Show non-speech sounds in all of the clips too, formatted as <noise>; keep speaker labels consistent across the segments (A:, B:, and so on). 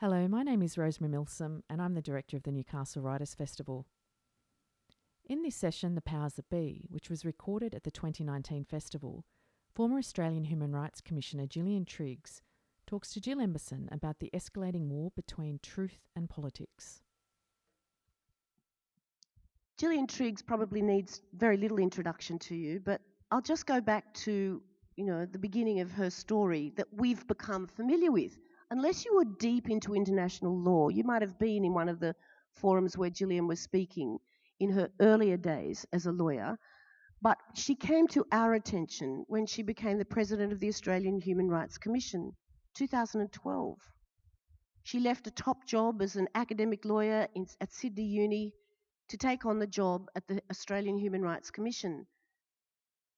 A: Hello, my name is Rosemarie Milsom, and I'm the director of the Newcastle Writers Festival. In this session, The Powers That Be, which was recorded at the 2019 festival, former Australian Human Rights Commissioner Gillian Triggs talks to Jill Emberson about the escalating war between truth and politics.
B: Gillian Triggs probably needs very little introduction to you, but I'll just go back to, you know, the beginning of her story that we've become familiar with. Unless you were deep into international law, you might have been in one of the forums where Gillian was speaking in her earlier days as a lawyer, but she came to our attention when she became the president of the Australian Human Rights Commission, 2012. She left a top job as an academic lawyer in, at Sydney Uni to take on the job at the Australian Human Rights Commission.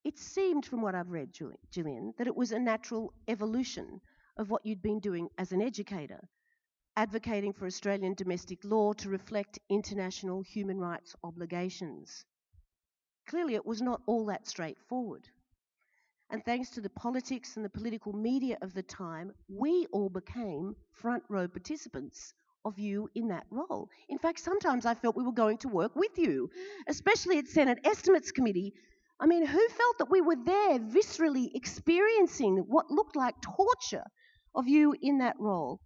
B: It seemed, from what I've read, Gillian, that it was a natural evolution of what you'd been doing as an educator, advocating for Australian domestic law to reflect international human rights obligations. Clearly, it was not all that straightforward. And thanks to the politics and the political media of the time, we all became front row participants of you in that role. In fact, sometimes I felt we were going to work with you, especially at Senate Estimates Committee. I mean, who felt that we were there viscerally experiencing what looked like torture of you in that role?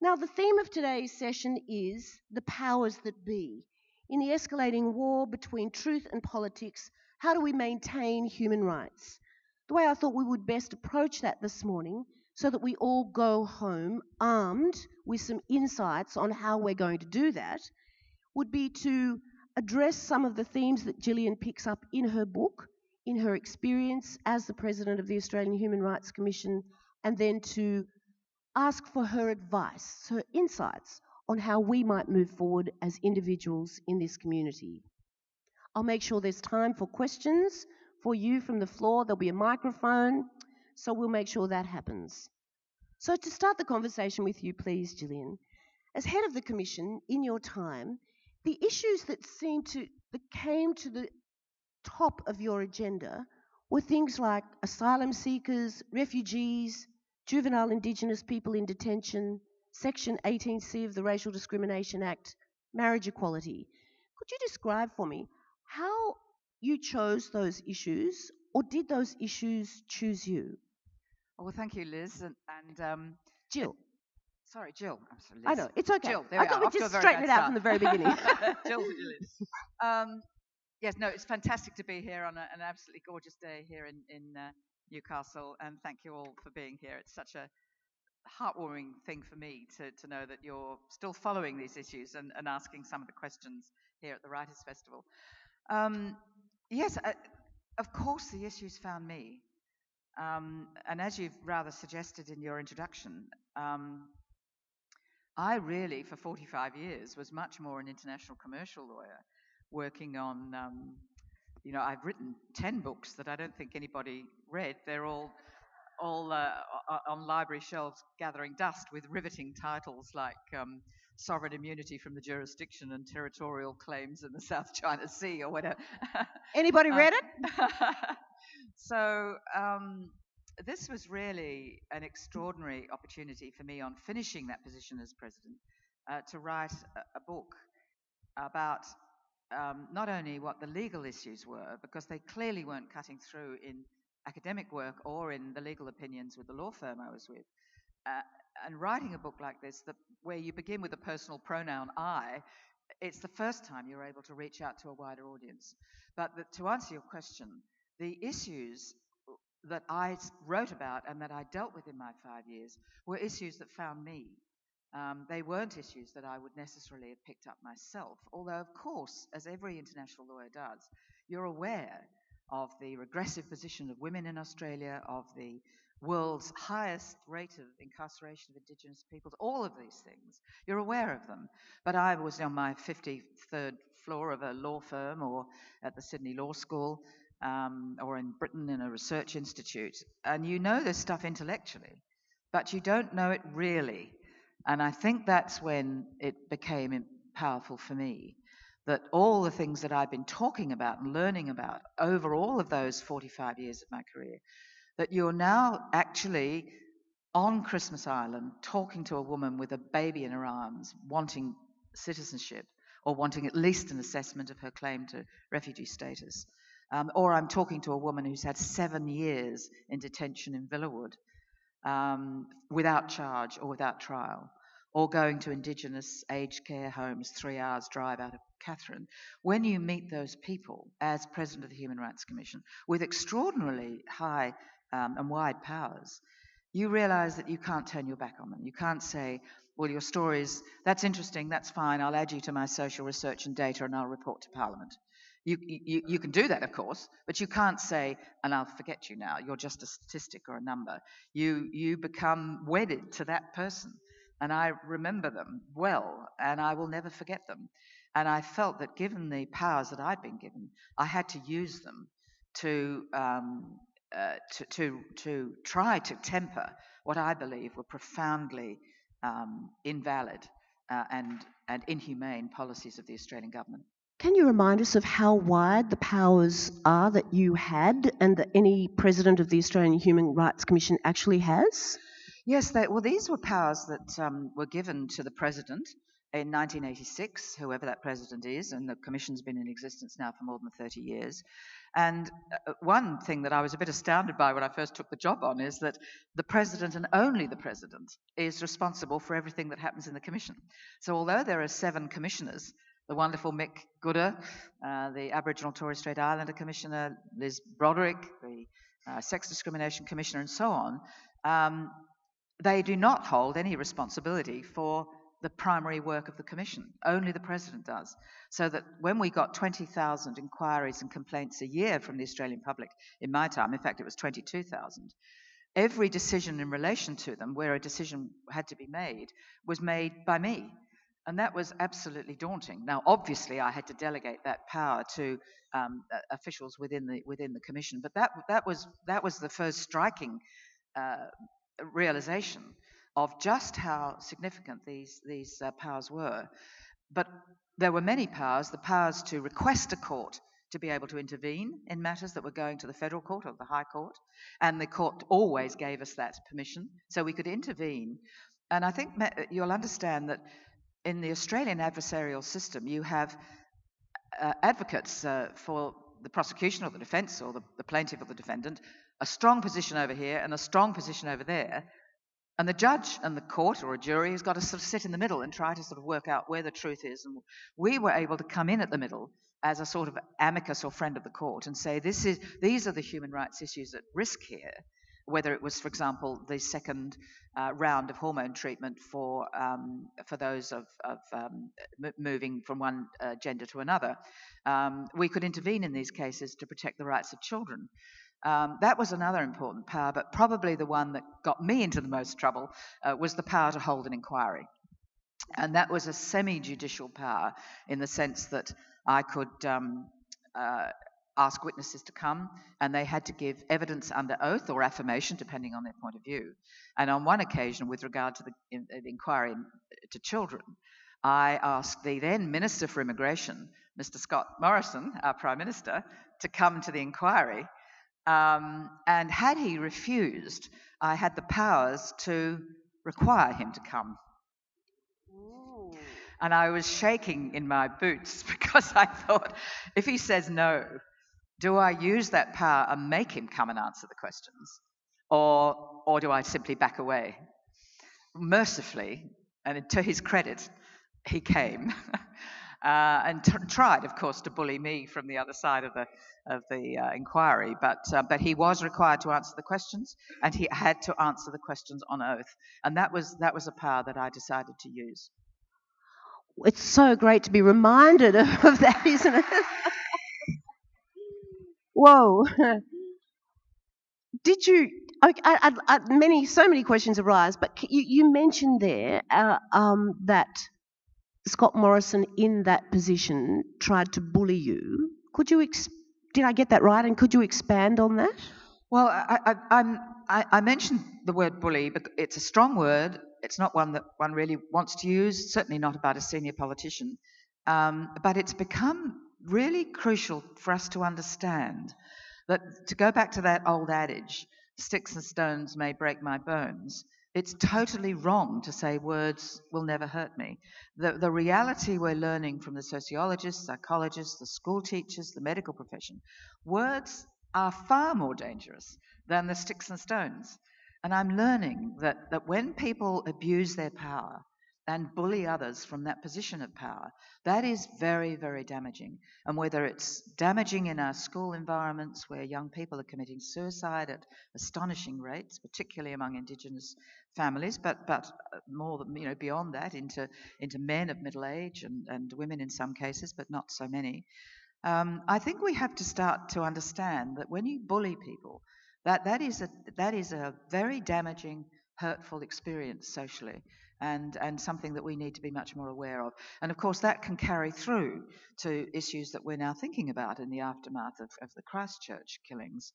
B: Now, the theme of today's session is the powers that be. In the escalating war between truth and politics, how do we maintain human rights? The way I thought we would best approach that this morning so that we all go home armed with some insights on how we're going to do that would be to address some of the themes that Gillian picks up in her book, in her experience as the president of the Australian Human Rights Commission, and then to ask for her advice, her insights on how we might move forward as individuals in this community. I'll make sure there's time for questions for you from the floor. There'll be a microphone. So we'll make sure that happens. So, to start the conversation with you, please, Gillian, as head of the Commission in your time, the issues that seemed to, that came to the top of your agenda were things like asylum seekers, refugees, juvenile Indigenous people in detention, Section 18C of the Racial Discrimination Act, marriage equality. Could you describe for me how you chose those issues, or did those issues choose you?
C: Oh, well, thank you, Liz. And, and um,
B: Jill.
C: Sorry, Jill. Sorry,
B: I know, it's okay.
C: Jill,
B: I thought we'd just straighten it out from the very beginning. <laughs>
C: Jill um, yes, no, it's fantastic to be here on a, an absolutely gorgeous day here in, in uh, Newcastle. And thank you all for being here. It's such a heartwarming thing for me to, to know that you're still following these issues and, and asking some of the questions here at the Writers' Festival. Um, yes, uh, of course, the issues found me. Um, and as you've rather suggested in your introduction, um, I really, for 45 years, was much more an international commercial lawyer, working on, um, you know, I've written 10 books that I don't think anybody read. They're all all uh, on library shelves gathering dust with riveting titles like um, Sovereign Immunity from the Jurisdiction and Territorial Claims in the South China Sea or whatever. <laughs>
B: Anybody read it? <laughs>
C: So um, this was really an extraordinary opportunity for me on finishing that position as president uh, to write a, a book about um, not only what the legal issues were, because they clearly weren't cutting through in academic work or in the legal opinions with the law firm I was with. Uh, and writing a book like this, that, where you begin with a personal pronoun I, it's the first time you're able to reach out to a wider audience. But the, to answer your question, the issues that I wrote about and that I dealt with in my five years were issues that found me. Um, they weren't issues that I would necessarily have picked up myself, although, of course, as every international lawyer does, you're aware of the regressive position of women in Australia, of the world's highest rate of incarceration of Indigenous peoples, all of these things. You're aware of them. But I was on my 53rd floor of a law firm or at the Sydney Law School um, or in Britain in a research institute, and you know this stuff intellectually, but you don't know it really. And I think that's when it became powerful for me that all the things that I've been talking about and learning about over all of those 45 years of my career, that you're now actually on Christmas Island talking to a woman with a baby in her arms wanting citizenship or wanting at least an assessment of her claim to refugee status. Um, or I'm talking to a woman who's had seven years in detention in Villawood um, without charge or without trial, or going to Indigenous aged care homes three hours drive out of Katherine. When you meet those people as President of the Human Rights Commission with extraordinarily high um, and wide powers, you realize that you can't turn your back on them. You can't say, well, your stories, that's interesting, that's fine, I'll add you to my social research and data and I'll report to Parliament. You, you, you can do that, of course, but you can't say, and I'll forget you now, you're just a statistic or a number. You, you become wedded to that person. And I remember them well, and I will never forget them. And I felt that given the powers that I'd been given, I had to use them to, um, uh, to, to, to try to temper what I believe were profoundly um, invalid uh, and, and inhumane policies of the Australian government.
B: Can you remind us of how wide the powers are that you had and that any president of the Australian Human Rights Commission actually has?
C: Yes, they, well, these were powers that um, were given to the president in 1986, whoever that president is, and the commission's been in existence now for more than 30 years. And uh, one thing that I was a bit astounded by when I first took the job on is that the president and only the president is responsible for everything that happens in the commission. So although there are seven commissioners, the wonderful Mick Gooda, uh, the Aboriginal Torres Strait Islander Commissioner, Liz Broderick, the uh, Sex Discrimination Commissioner, and so on, um, they do not hold any responsibility for the primary work of the Commission. Only the President does. So that when we got 20,000 inquiries and complaints a year from the Australian public in my time, in fact, it was 22,000, every decision in relation to them, where a decision had to be made, was made by me. And that was absolutely daunting. Now, obviously, I had to delegate that power to um, officials within the within the commission, but that that was that was the first striking uh, realization of just how significant these these uh, powers were. But there were many powers: the powers to request a court to be able to intervene in matters that were going to the federal court or the high court, and the court always gave us that permission, so we could intervene. And I think you'll understand that in the Australian adversarial system, you have uh, advocates uh, for the prosecution or the defence or the, the, plaintiff or the defendant, a strong position over here and a strong position over there. And the judge and the court or a jury has got to sort of sit in the middle and try to sort of work out where the truth is. And we were able to come in at the middle as a sort of amicus or friend of the court and say, this is, these are the human rights issues at risk here whether it was, for example, the second uh, round of hormone treatment for um, for those of, of um, m- moving from one uh, gender to another. Um, we could intervene in these cases to protect the rights of children. Um, that was another important power, but probably the one that got me into the most trouble uh, was the power to hold an inquiry. And that was a semi judicial power in the sense that I could um, uh, ask witnesses to come, and they had to give evidence under oath or affirmation, depending on their point of view. And on one occasion, with regard to the, in, the inquiry to children, I asked the then Minister for Immigration, Mr. Scott Morrison, our Prime Minister, to come to the inquiry. Um, and had he refused, I had the powers to require him to come. And I was shaking in my boots <laughs> because I thought, if he says no, do I use that power and make him come and answer the questions? Or, or do I simply back away? Mercifully, and to his credit, he came <laughs> uh, and t- tried, of course, to bully me from the other side of the, of the uh, inquiry. But, uh, but he was required to answer the questions, and he had to answer the questions on oath. And that was, that was a power that I decided to use.
B: It's so great to be reminded <laughs> of that, isn't it? Whoa. <laughs> Did you? I, I, I, many, so many questions arise, but you, you mentioned there uh, um, that Scott Morrison, in that position, tried to bully you. Could you? Ex- did I get that right? And could you expand on that?
C: Well, I, I, I mentioned the word bully, but it's a strong word. It's not one that one really wants to use. Certainly not about a senior politician. Um, but it's become really crucial for us to understand that to go back to that old adage, sticks and stones may break my bones, It's totally wrong to say words will never hurt me. The, the reality we're learning from the sociologists, psychologists, the school teachers, the medical profession, words are far more dangerous than the sticks and stones. And I'm learning that, that when people abuse their power, and bully others from that position of power. That is very, very damaging. And whether it's damaging in our school environments where young people are committing suicide at astonishing rates, particularly among Indigenous families, but, but more than, you know, beyond that into, into men of middle age and, and women in some cases, but not so many. Um, I think we have to start to understand that when you bully people, that, that, is, a, that is a very damaging, hurtful experience socially and, and something that we need to be much more aware of. And of course, that can carry through to issues that we're now thinking about in the aftermath of, of the Christchurch killings.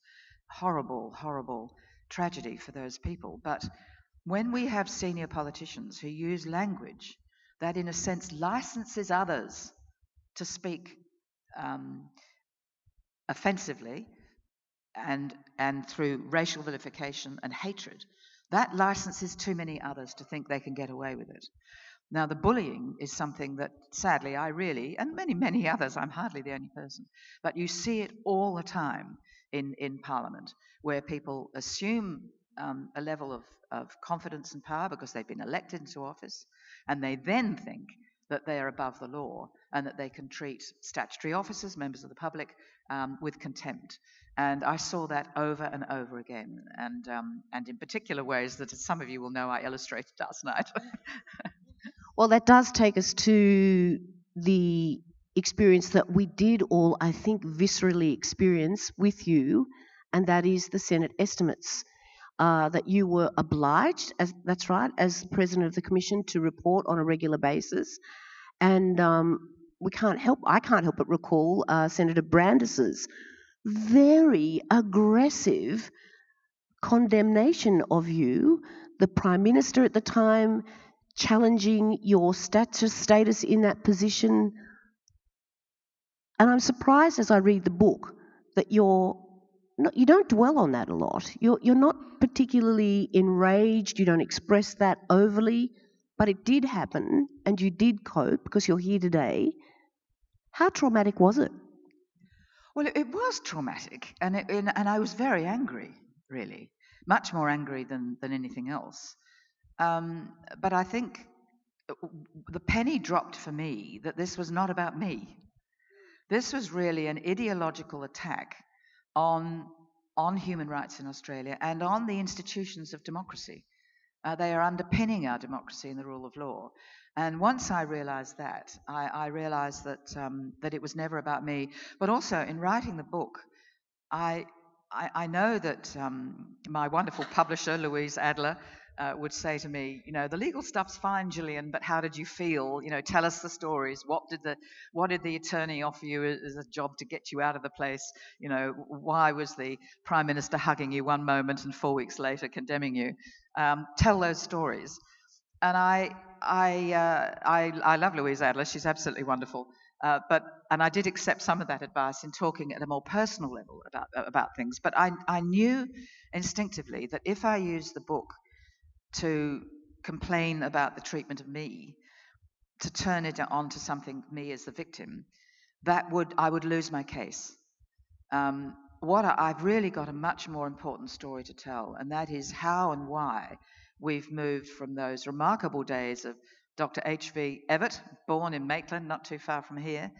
C: Horrible, horrible tragedy for those people. But when we have senior politicians who use language that, in a sense, licenses others to speak um, offensively and, and through racial vilification and hatred, that licenses too many others to think they can get away with it. Now, the bullying is something that sadly I really, and many, many others, I'm hardly the only person, but you see it all the time in, in Parliament where people assume um, a level of, of confidence and power because they've been elected into office, and they then think that they are above the law and that they can treat statutory officers, members of the public, um, with contempt. And I saw that over and over again, and, um, and in particular ways that some of you will know I illustrated last night. <laughs>
B: well, that does take us to the experience that we did all, I think, viscerally experience with you, and that is the Senate estimates. Uh, that you were obliged, as that's right, as president of the commission, to report on a regular basis, and um, we can't help, I can't help but recall uh, Senator Brandis's very aggressive condemnation of you, the Prime Minister at the time challenging your status, status in that position. And I'm surprised as I read the book that you're not, you don't dwell on that a lot. You're, you're not particularly enraged, you don't express that overly, but it did happen and you did cope because you're here today. How traumatic was it?
C: Well, it, it was traumatic, and, it, and, and I was very angry, really, much more angry than, than anything else. Um, but I think uh, the penny dropped for me that this was not about me. This was really an ideological attack on, on human rights in Australia and on the institutions of democracy. Uh, they are underpinning our democracy and the rule of law. And once I realized that, I, I realized that, um, that it was never about me. But also, in writing the book, I, I, I know that um, my wonderful publisher, Louise Adler, uh, would say to me, you know, the legal stuff's fine, Gillian, but how did you feel? You know, tell us the stories. What did the what did the attorney offer you as a job to get you out of the place? You know, why was the prime minister hugging you one moment and four weeks later condemning you? Um, tell those stories. And I I, uh, I, I love Louise Adler. She's absolutely wonderful. Uh, but and I did accept some of that advice in talking at a more personal level about about things. But I I knew instinctively that if I used the book to complain about the treatment of me, to turn it onto something me as the victim, that would I would lose my case. Um, what I, I've really got a much more important story to tell, and that is how and why we've moved from those remarkable days of Dr. H.V. Evatt, born in Maitland, not too far from here,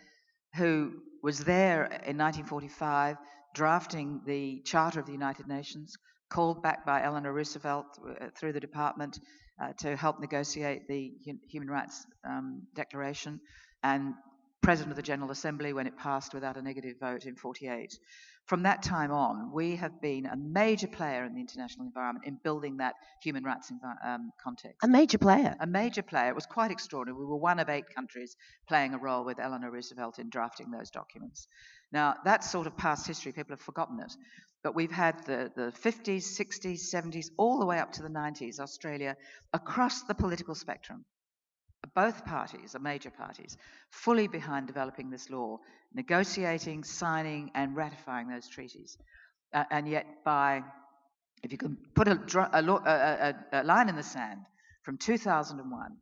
C: who was there in 1945 drafting the Charter of the United Nations, called back by Eleanor Roosevelt uh, through the department uh, to help negotiate the Human Rights um, Declaration, and President of the General Assembly when it passed without a negative vote in 48 from that time on, we have been a major player in the international environment in building that human rights envi- um, context.
B: A major player.
C: A major player. It was quite extraordinary. We were one of eight countries playing a role with Eleanor Roosevelt in drafting those documents. Now, that's sort of past history. People have forgotten it. But we've had the, the 50s, 60s, 70s, all the way up to the 90s, Australia, across the political spectrum both parties, the major parties, fully behind developing this law, negotiating, signing, and ratifying those treaties. Uh, and yet, by if you can put a, a, a, a line in the sand from 2001,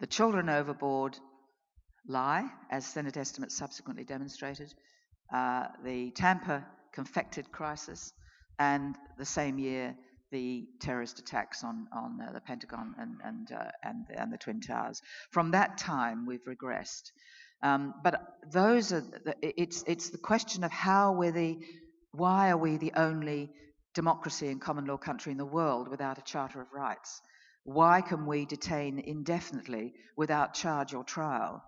C: the children overboard lie, as Senate estimates subsequently demonstrated, uh, the Tampa confected crisis, and the same year the terrorist attacks on, on uh, the Pentagon and, and, uh, and, and, the Twin Towers. From that time, we've regressed. Um, but those are the, it's, it's the question of how we're the, why are we the only democracy and common law country in the world without a Charter of Rights? Why can we detain indefinitely without charge or trial?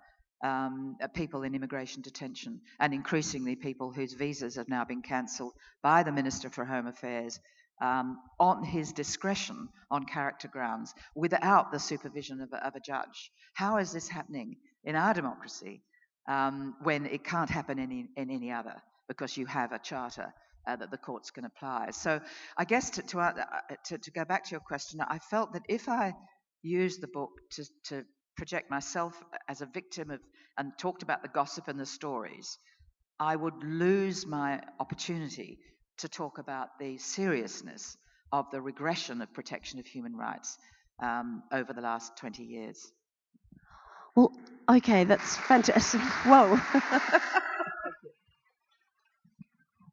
C: um, uh, people in immigration detention, and increasingly people whose visas have now been cancelled by the Minister for Home Affairs um, on his discretion on character grounds without the supervision of a, of a judge. How is this happening in our democracy um, when it can't happen in, in any other because you have a charter? Uh, that the courts can apply. So, I guess to, to, uh, to, to, go back to your question, I felt that if I used the book to, to project myself as a victim of and talked about the gossip and the stories, I would lose my opportunity to talk about the seriousness of the regression of protection of human rights um, over the last 20 years.
B: Well, okay, that's fantastic. <laughs> Whoa.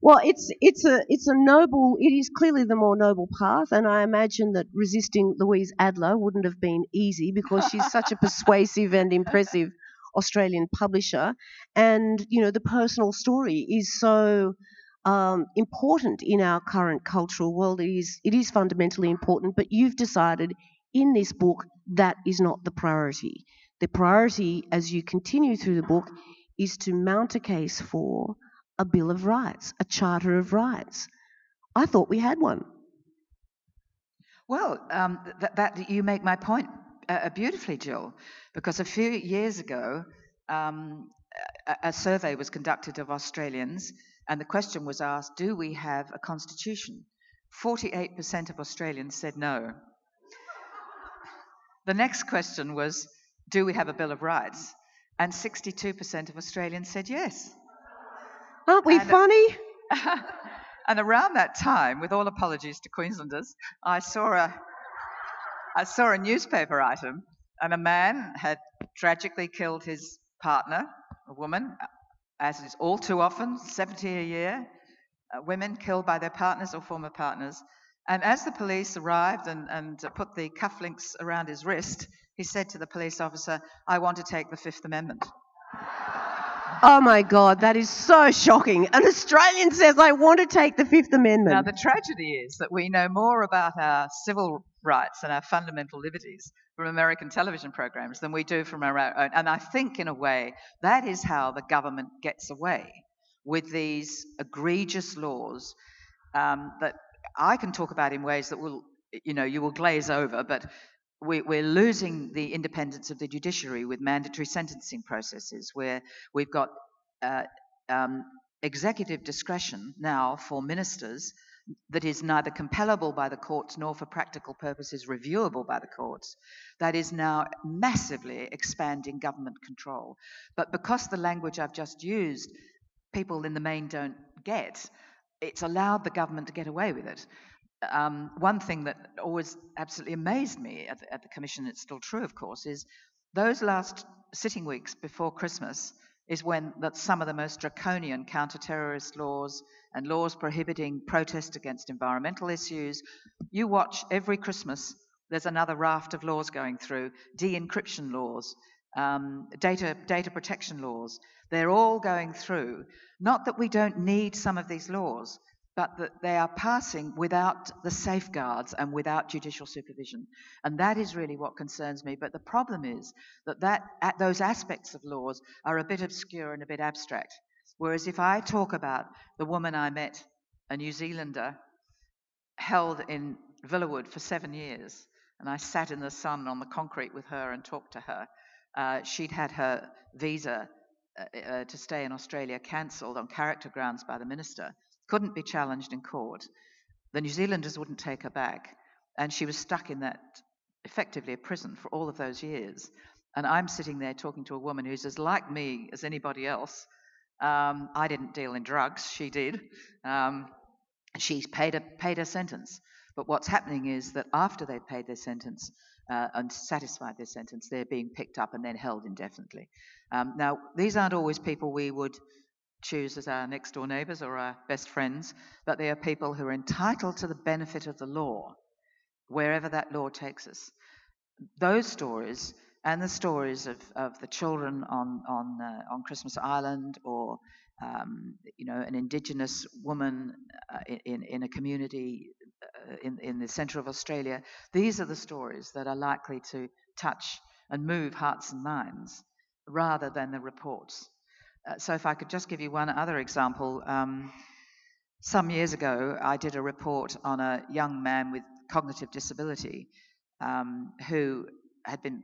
B: Well, it's it's a it's a noble. It is clearly the more noble path, and I imagine that resisting Louise Adler wouldn't have been easy because she's such a persuasive and impressive Australian publisher, and you know the personal story is so um, important in our current cultural world. It is it is fundamentally important, but you've decided in this book that is not the priority. The priority, as you continue through the book, is to mount a case for a Bill of Rights, a Charter of Rights. I thought we had one.
C: Well, um, that, that, you make my point uh, beautifully, Jill, because a few years ago, um, a, a survey was conducted of Australians, and the question was asked Do we have a constitution? 48% of Australians said no. The next question was Do we have a Bill of Rights? And 62% of Australians said yes.
B: Aren't we and, uh, funny? <laughs>
C: and around that time, with all apologies to Queenslanders, I saw a I saw a newspaper item, and a man had tragically killed his partner, a woman, as is all too often, 70 a year, uh, women killed by their partners or former partners. And as the police arrived and, and put the cufflinks around his wrist, he said to the police officer, I want to take the Fifth Amendment.
B: Oh my God, that is so shocking. An Australian says, I want to take the Fifth Amendment.
C: Now, the tragedy is that we know more about our civil rights and our fundamental liberties from American television programs than we do from our own. And I think, in a way, that is how the government gets away with these egregious laws um, that I can talk about in ways that will, you know, you will glaze over, but we, are losing the independence of the judiciary with mandatory sentencing processes, where we've got uh, um, executive discretion now for ministers that is neither compellable by the courts nor for practical purposes reviewable by the courts, that is now massively expanding government control. But because the language I've just used, people in the main don't get, it's allowed the government to get away with it um, one thing that always absolutely amazed me at the, at the Commission, it's still true, of course, is those last sitting weeks before Christmas is when that some of the most draconian counter-terrorist laws and laws prohibiting protest against environmental issues. You watch every Christmas, there's another raft of laws going through, de-encryption laws, um, data, data protection laws. They're all going through. Not that we don't need some of these laws, but that they are passing without the safeguards and without judicial supervision. And that is really what concerns me. But the problem is that, that those aspects of laws are a bit obscure and a bit abstract. Whereas if I talk about the woman I met, a New Zealander, held in Villawood for seven years, and I sat in the sun on the concrete with her and talked to her, uh, she'd had her visa uh, uh, to stay in Australia cancelled on character grounds by the minister couldn't be challenged in court. The New Zealanders wouldn't take her back, and she was stuck in that effectively a prison for all of those years. And I'm sitting there talking to a woman who's as like me as anybody else. Um, I didn't deal in drugs, she did. Um, she's paid a paid a sentence. But what's happening is that after they've paid their sentence uh, and satisfied their sentence, they're being picked up and then held indefinitely. Um, now, these aren't always people we would choose as our next door neighbours or our best friends, but they are people who are entitled to the benefit of the law, wherever that law takes us. Those stories and the stories of, of the children on on uh, on Christmas Island or um, you know an Indigenous woman uh, in in a community uh, in in the centre of Australia. These are the stories that are likely to touch and move hearts and minds rather than the reports. Uh, so if I could just give you one other example. Um, some years ago, I did a report on a young man with cognitive disability um, who had been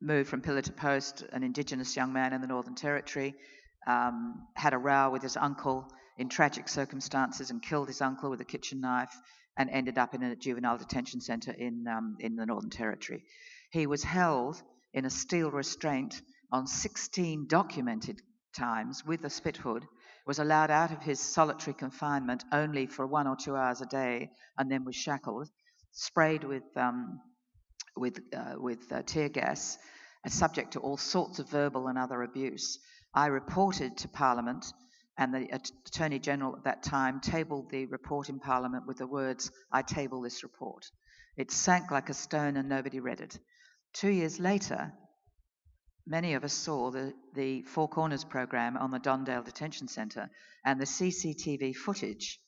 C: moved from pillar to post, an Indigenous young man in the Northern Territory, um, had a row with his uncle in tragic circumstances and killed his uncle with a kitchen knife and ended up in a juvenile detention centre in, um, in the Northern Territory. He was held in a steel restraint on 16 documented times with a spit hood, was allowed out of his solitary confinement only for one or two hours a day, and then was shackled, sprayed with um, with, uh, with uh, tear gas, and subject to all sorts of verbal and other abuse. I reported to Parliament, and the Attorney General at that time tabled the report in Parliament with the words, I table this report. It sank like a stone and nobody read it. Two years later, many of us saw the, the Four Corners program on the Don Dale Detention Centre and the CCTV footage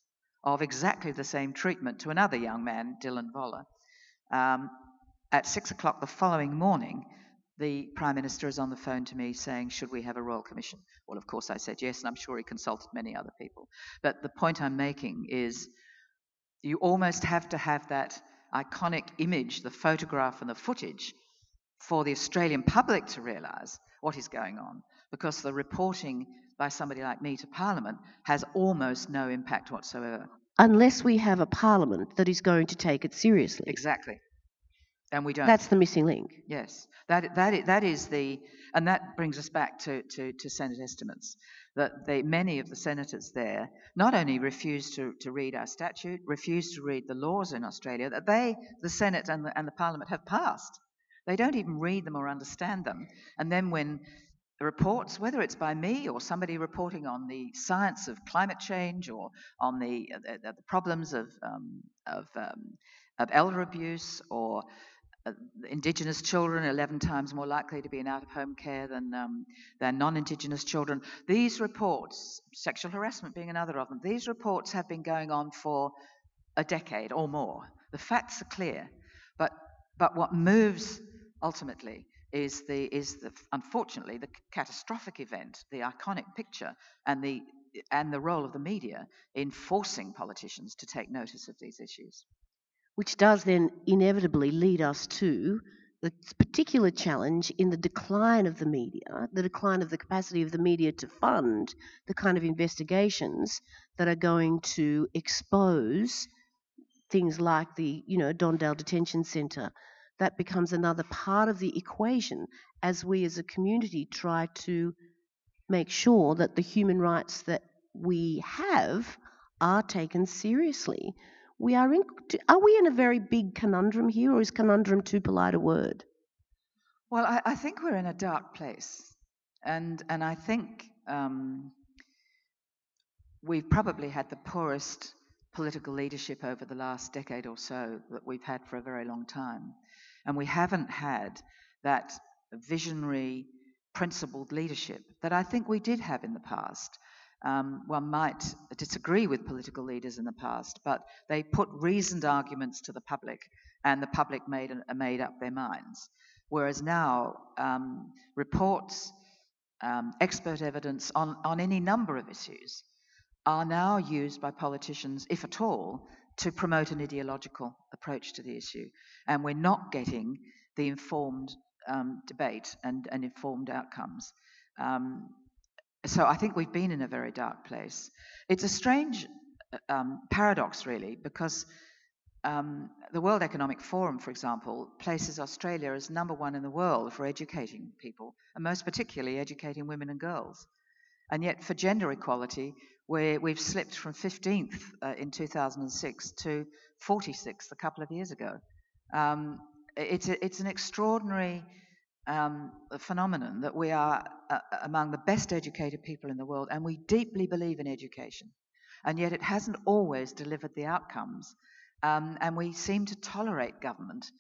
C: of exactly the same treatment to another young man, Dylan Voller. Um, at six o'clock the following morning, the Prime Minister is on the phone to me saying, Should we have a Royal Commission? Well, of course, I said yes, and I'm sure he consulted many other people. But the point I'm making is you almost have to have that iconic image, the photograph and the footage, for the Australian public to realise what is going on, because the reporting by somebody like me to Parliament has almost no impact whatsoever.
B: Unless we have a Parliament that is going to take it seriously.
C: Exactly and we don't.
B: That's the missing link.
C: Yes, that that that is the, and that brings us back to to, to Senate estimates. That they, many of the senators there not only refuse to, to read our statute, refuse to read the laws in Australia that they, the Senate and the, and the Parliament, have passed. They don't even read them or understand them. And then when the reports, whether it's by me or somebody reporting on the science of climate change or on the, uh, the, problems of, um, of, um, of elder abuse or uh, Indigenous children 11 times more likely to be in out of home care than, um, than non Indigenous children. These reports, sexual harassment being another of them, these reports have been going on for a decade or more. The facts are clear. But, but what moves ultimately is the, is the, unfortunately, the catastrophic event, the iconic picture, and the, and the role of the media in forcing politicians to take notice of these issues
B: which does then inevitably lead us to the particular challenge in the decline of the media, the decline of the capacity of the media to fund the kind of investigations that are going to expose things like the, you know, Don Dale Detention Centre. That becomes another part of the equation as we as a community try to make sure that the human rights that we have are taken seriously. We are in are we in a very big conundrum here or is conundrum too polite a word?
C: Well i, I think we're in a dark place and and i think um, we've probably had the poorest political leadership over the last decade or so that we've had for a very long time and we haven't had that visionary principled leadership that i think we did have in the past um, one might disagree with political leaders in the past, but they put reasoned arguments to the public, and the public made, made up their minds. Whereas now, um, reports, um, expert evidence on, on any number of issues are now used by politicians, if at all, to promote an ideological approach to the issue. And we're not getting the informed um, debate and, and informed outcomes. Um, so I think we've been in a very dark place. It's a strange uh, um, paradox, really, because um, the World Economic Forum, for example, places Australia as number one in the world for educating people, and most particularly educating women and girls. And yet, for gender equality, we we've slipped from 15th uh, in 2006 to 46th a couple of years ago. Um, it's, a, it's an extraordinary um, phenomenon that we are uh, among the best educated people in the world, and we deeply believe in education. And yet, it hasn't always delivered the outcomes. Um, and we seem to tolerate government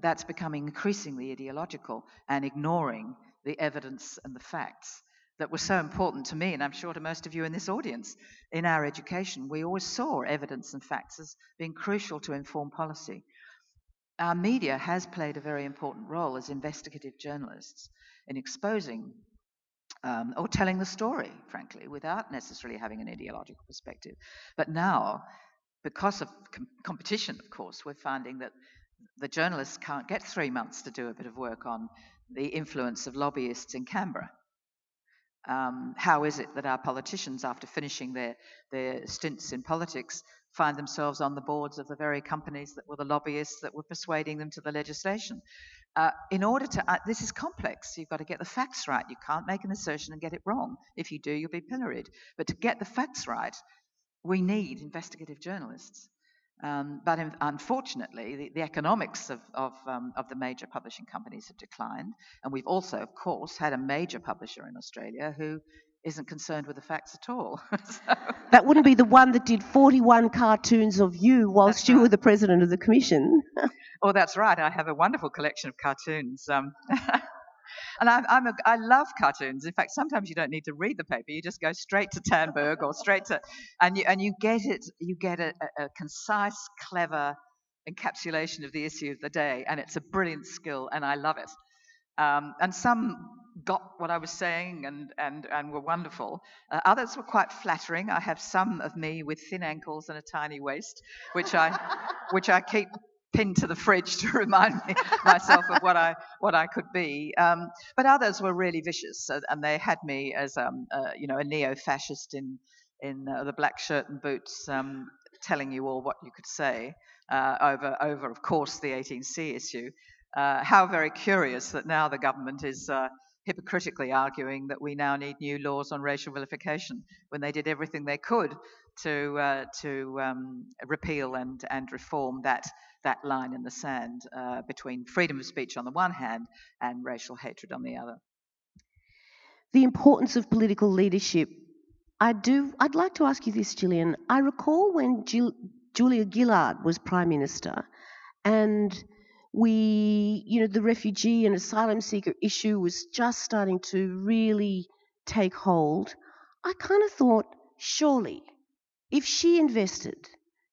C: that's becoming increasingly ideological and ignoring the evidence and the facts that were so important to me, and I'm sure to most of you in this audience, in our education. We always saw evidence and facts as being crucial to inform policy. Our media has played a very important role as investigative journalists in exposing um, or telling the story, frankly, without necessarily having an ideological perspective. But now, because of com- competition, of course, we're finding that the journalists can't get three months to do a bit of work on the influence of lobbyists in Canberra. Um, how is it that our politicians, after finishing their, their stints in politics, find themselves on the boards of the very companies that were the lobbyists that were persuading them to the legislation? Uh, in order to, uh, this is complex. You've got to get the facts right. You can't make an assertion and get it wrong. If you do, you'll be pilloried. But to get the facts right, we need investigative journalists. Um, but in, unfortunately, the, the, economics of, of, um, of, the major publishing companies have declined. And we've also, of course, had a major publisher in Australia who isn't concerned with the facts at all. <laughs>
B: so. That wouldn't be the one that did 41 cartoons of you whilst that's you right. were the president of the commission. <laughs>
C: oh, that's right. I have a wonderful collection of cartoons. Um, <laughs> and I'm, I'm a, I love cartoons. In fact, sometimes you don't need to read the paper; you just go straight to Tandberg or straight to, and you and you get it. You get a, a, a concise, clever encapsulation of the issue of the day, and it's a brilliant skill, and I love it. Um, and some got what I was saying and, and, and were wonderful. Uh, others were quite flattering. I have some of me with thin ankles and a tiny waist, which I, which I keep pinned to the fridge to <laughs> remind me myself of what I what I could be. Um, but others were really vicious, and they had me as um, uh, you know a neo-fascist in in uh, the black shirt and boots, um, telling you all what you could say uh, over over, of course, the 18C issue. Uh, how very curious that now the government is uh, hypocritically arguing that we now need new laws on racial vilification when they did everything they could to uh, to um, repeal and and reform that that line in the sand uh, between freedom of speech on the one hand and racial hatred on the other.
B: The importance of political leadership. I do. I'd like to ask you this, Gillian. I recall when Julia Gillard was prime minister, and we, you know, the refugee and asylum seeker issue was just starting to really take hold. I kind of thought, surely, if she invested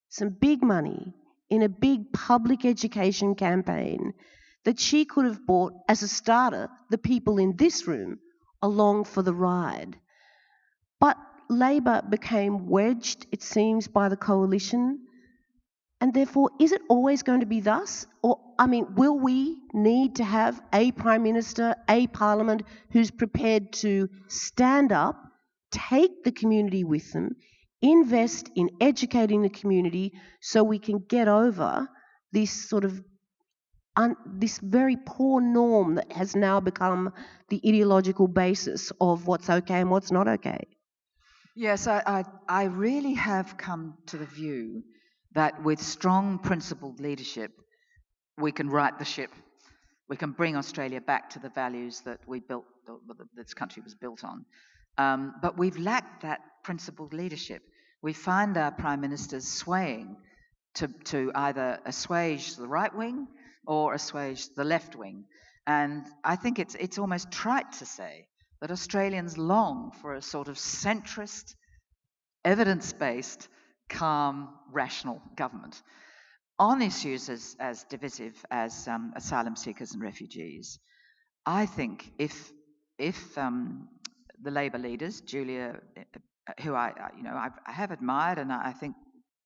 B: some big money in a big public education campaign that she could have brought, as a starter, the people in this room along for the ride. But Labor became wedged, it seems, by the coalition. And therefore, is it always going to be thus? Or, I mean, will we need to have a Prime Minister, a Parliament who's prepared to stand up, take the community with them, invest in educating the community so we can get over this sort of un, this very poor norm that has now become the ideological basis of what's okay and what's not okay.
C: Yes, I, I, I really have come to the view that with strong principled leadership, we can right the ship. We can bring Australia back to the values that we built, that this country was built on. Um, but we've lacked that principled leadership. We find our prime ministers swaying to, to either assuage the right wing or assuage the left wing. And I think it's, it's almost trite to say that Australians long for a sort of centrist, evidence based, calm, rational government on issues as, as divisive as um, asylum seekers and refugees. I think if, if um, the Labor leaders, Julia, uh, who I, you know, I've, I have admired and I think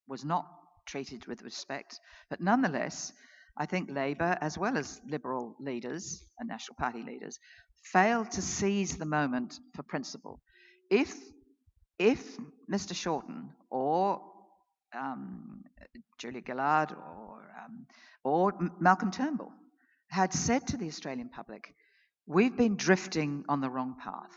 C: was not treated with respect, but nonetheless, I think Labor, as well as Liberal leaders and National Party leaders, failed to seize the moment for principle. If, if Mr. Shorten or um, Julia Gillard or, um, or Malcolm Turnbull had said to the Australian public, We've been drifting on the wrong path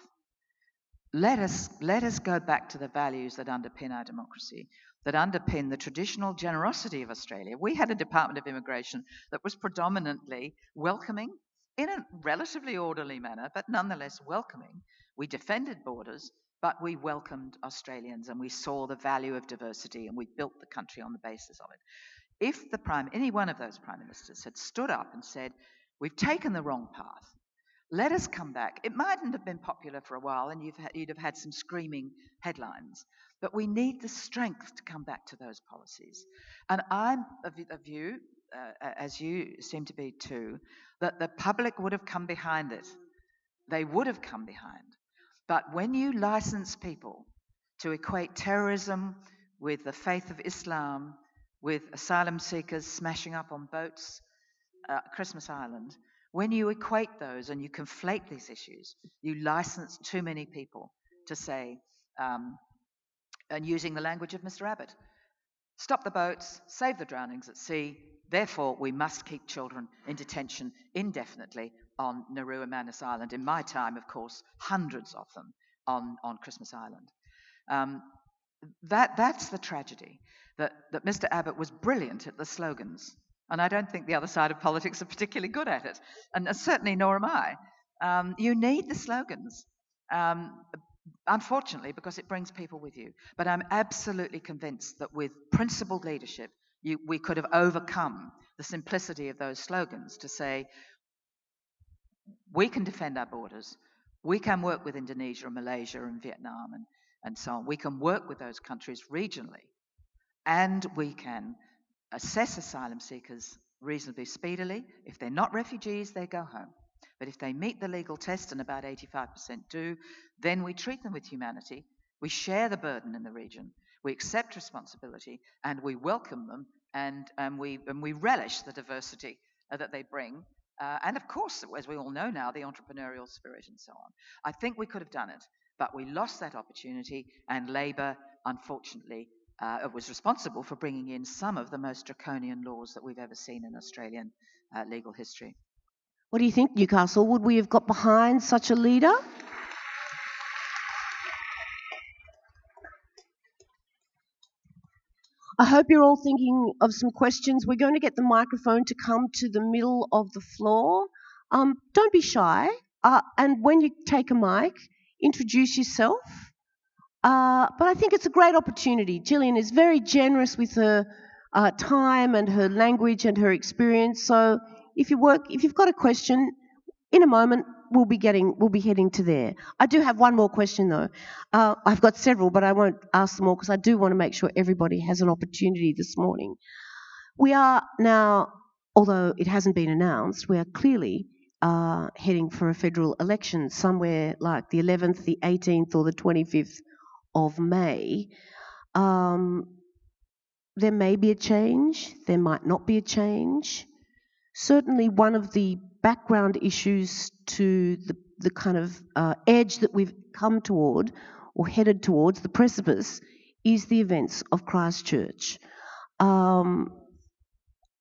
C: let us, let us go back to the values that underpin our democracy, that underpin the traditional generosity of Australia. We had a Department of Immigration that was predominantly welcoming in a relatively orderly manner, but nonetheless welcoming. We defended borders, but we welcomed Australians and we saw the value of diversity and we built the country on the basis of it. If the prime, any one of those prime ministers had stood up and said, We've taken the wrong path, let us come back. It mightn't have been popular for a while and you'd have had some screaming headlines, but we need the strength to come back to those policies. And I'm of the view, uh, as you seem to be too, that the public would have come behind it. They would have come behind. But when you license people to equate terrorism with the faith of Islam, with asylum seekers smashing up on boats, uh, Christmas Island, when you equate those and you conflate these issues, you license too many people to say, um, and using the language of Mr. Abbott, stop the boats, save the drownings at sea, therefore we must keep children in detention indefinitely on Nauru and Manus Island. In my time, of course, hundreds of them on, on Christmas Island. Um, that, that's the tragedy, that, that Mr. Abbott was brilliant at the slogans. And I don't think the other side of politics are particularly good at it. And certainly nor am I. Um, you need the slogans, um, unfortunately, because it brings people with you. But I'm absolutely convinced that with principled leadership, you, we could have overcome the simplicity of those slogans to say, we can defend our borders. We can work with Indonesia and Malaysia and Vietnam and, and so on. We can work with those countries regionally. And we can assess asylum seekers reasonably speedily. If they're not refugees, they go home. But if they meet the legal test, and about 85% do, then we treat them with humanity. We share the burden in the region. We accept responsibility and we welcome them and, and, we, and we relish the diversity uh, that they bring. Uh, and of course, as we all know now, the entrepreneurial spirit and so on. I think we could have done it, but we lost that opportunity, and Labor, unfortunately, uh, was responsible for bringing in some of the most draconian laws that we've ever seen in Australian uh, legal history.
B: What do you think, Newcastle? Would we have got behind such a leader? I hope you're all thinking of some questions. We're going to get the microphone to come to the middle of the floor. Um, don't be shy. Uh, and when you take a mic, introduce yourself uh, but I think it's a great opportunity. Gillian is very generous with her uh, time and her language and her experience. So if you work, if you've got a question, in a moment we'll be getting, we'll be heading to there. I do have one more question though. Uh, I've got several, but I won't ask them all because I do want to make sure everybody has an opportunity this morning. We are now, although it hasn't been announced, we are clearly uh, heading for a federal election somewhere like the 11th, the 18th, or the 25th of May, um, there may be a change, there might not be a change. Certainly, one of the background issues to the, the kind of uh, edge that we've come toward or headed towards, the precipice, is the events of Christchurch. Um,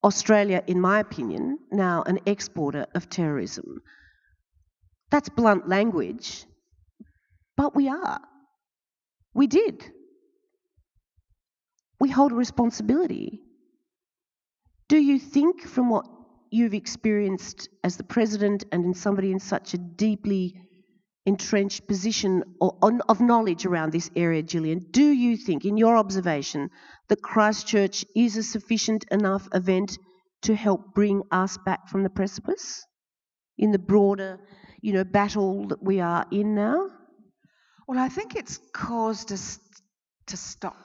B: Australia, in my opinion, now an exporter of terrorism. That's blunt language, but we are. We did. We hold a responsibility. Do you think, from what you've experienced as the president and in somebody in such a deeply entrenched position of knowledge around this area, Gillian, do you think, in your observation, that Christchurch is a sufficient enough event to help bring us back from the precipice in the broader, you know, battle that we are in now?
C: Well, I think it's caused us to stop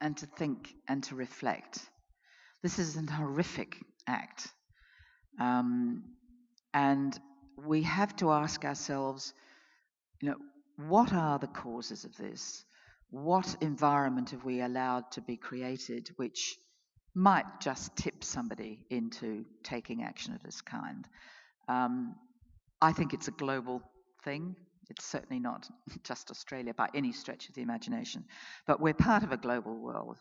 C: and to think and to reflect. This is an horrific act. Um, and we have to ask ourselves, you know, what are the causes of this? What environment have we allowed to be created which might just tip somebody into taking action of this kind? Um, I think it's a global thing. It's certainly not <laughs> just Australia by any stretch of the imagination, but we're part of a global world.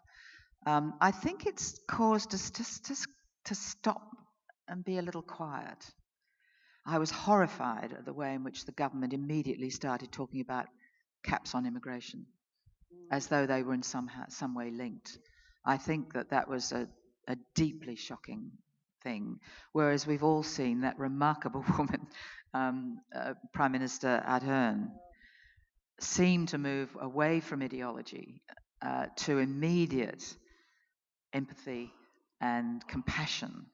C: Um, I think it's caused us to, to, to stop and be a little quiet. I was horrified at the way in which the government immediately started talking about caps on immigration, as though they were in some, some way linked. I think that that was a, a deeply shocking thing. Whereas we've all seen that remarkable <laughs> woman, um, uh, Prime Minister Ardern, seem to move away from ideology uh, to immediate empathy and compassion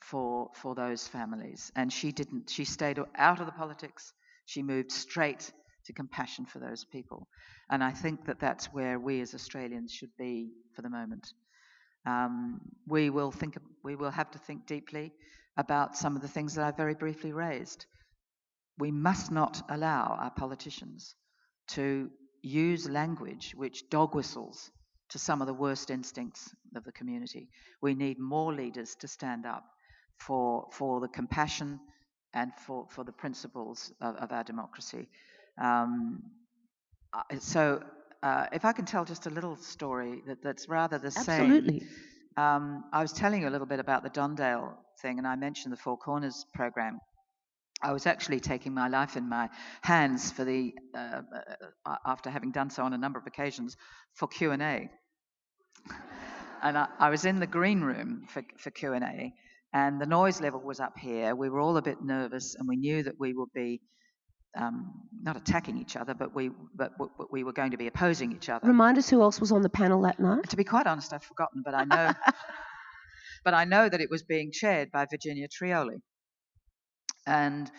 C: for for those families. And she didn't. She stayed out of the politics. She moved straight to compassion for those people. And I think that that's where we as Australians should be for the moment. Um, we will think. We will have to think deeply about some of the things that I very briefly raised. We must not allow our politicians to use language which dog whistles to some of the worst instincts of the community. We need more leaders to stand up for, for the compassion and for, for the principles of, of our democracy. Um, so, uh, if I can tell just a little story that, that's rather the
B: same. Absolutely.
C: Um, I was telling you a little bit about the Don Dale thing, and I mentioned the Four Corners program. I was actually taking my life in my hands for the uh, uh, uh after having done so on a number of occasions for Q and A. And I, I, was in the green room for, for Q and A, and the noise level was up here. We were all a bit nervous, and we knew that we would be um, not attacking each other, but we but, but, we were going to be opposing each other.
B: Remind us who else was on the panel that night.
C: To be quite honest, I've forgotten, but I know. <laughs> but I know that it was being chaired by Virginia Trioli, and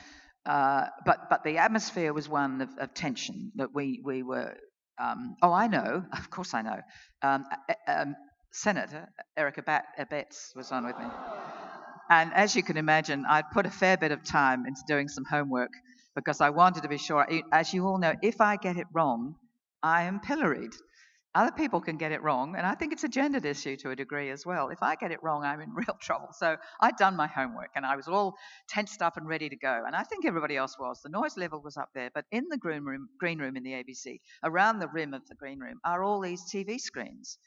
C: uh, but but the atmosphere was one of, of tension that we we were. Um, oh, I know. Of course, I know. Um, um, Senator Eric Abetz was on with me. And as you can imagine, I'd put a fair bit of time into doing some homework because I wanted to be sure. As you all know, if I get it wrong, I am pilloried. Other people can get it wrong, and I think it's a gendered issue to a degree as well. If I get it wrong, I'm in <laughs> real trouble. So I'd done my homework and I was all tensed up and ready to go. And I think everybody else was. The noise level was up there, but in the green room, green room in the ABC, around the rim of the green room, are all these TV screens.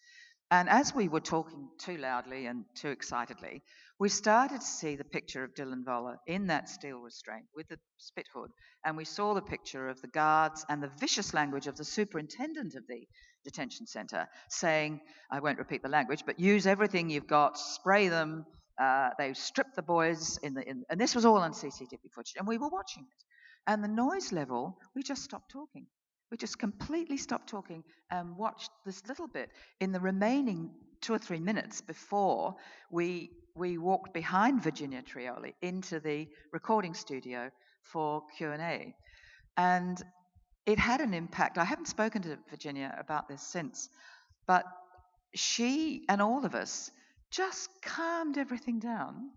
C: And as we were talking too loudly and too excitedly, we started to see the picture of Dylan Voller in that steel restraint with the spit hood. And we saw the picture of the guards and the vicious language of the superintendent of the detention centre saying, I won't repeat the language, but use everything you've got, spray them. Uh, they stripped the boys in the, in, and this was all on CCTV footage, and we were watching it. And the noise level, we just stopped talking. We just completely stopped talking and watched this little bit. In the remaining two or three minutes before we we walked behind Virginia Trioli into the recording studio for Q&A. And it had an impact. I haven't spoken to Virginia about this since, but she and all of us just calmed everything down.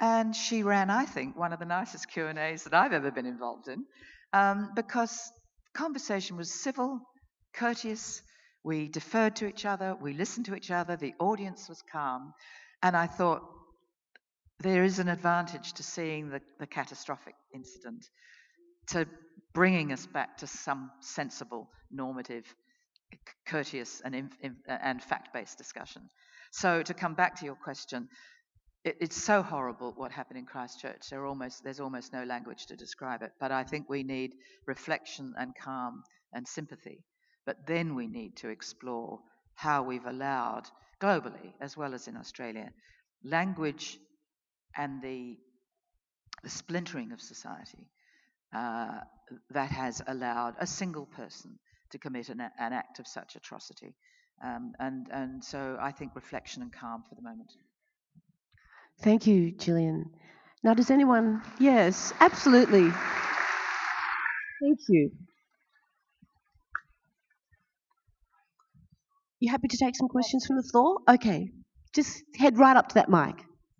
C: And she ran, I think, one of the nicest Q&As that I've ever been involved in um, because conversation was civil, courteous. We deferred to each other. We listened to each other. The audience was calm. And I thought, there is an advantage to seeing the, the catastrophic incident, to bringing us back to some sensible, normative, courteous, and, and fact based discussion. So, to come back to your question, it, it's so horrible what happened in Christchurch. There almost, there's almost no language to describe it. But I think we need reflection and calm and sympathy. But then we need to explore how we've allowed, globally as well as in Australia, language and the, the splintering of society uh, that has allowed a single person to commit an, an act of such atrocity. Um, and, and so I think reflection and calm for the moment.
B: Thank you, Gillian. Now, does anyone? Yes, absolutely. Thank you. You happy to take some questions from the floor? Okay, just head right up to that mic.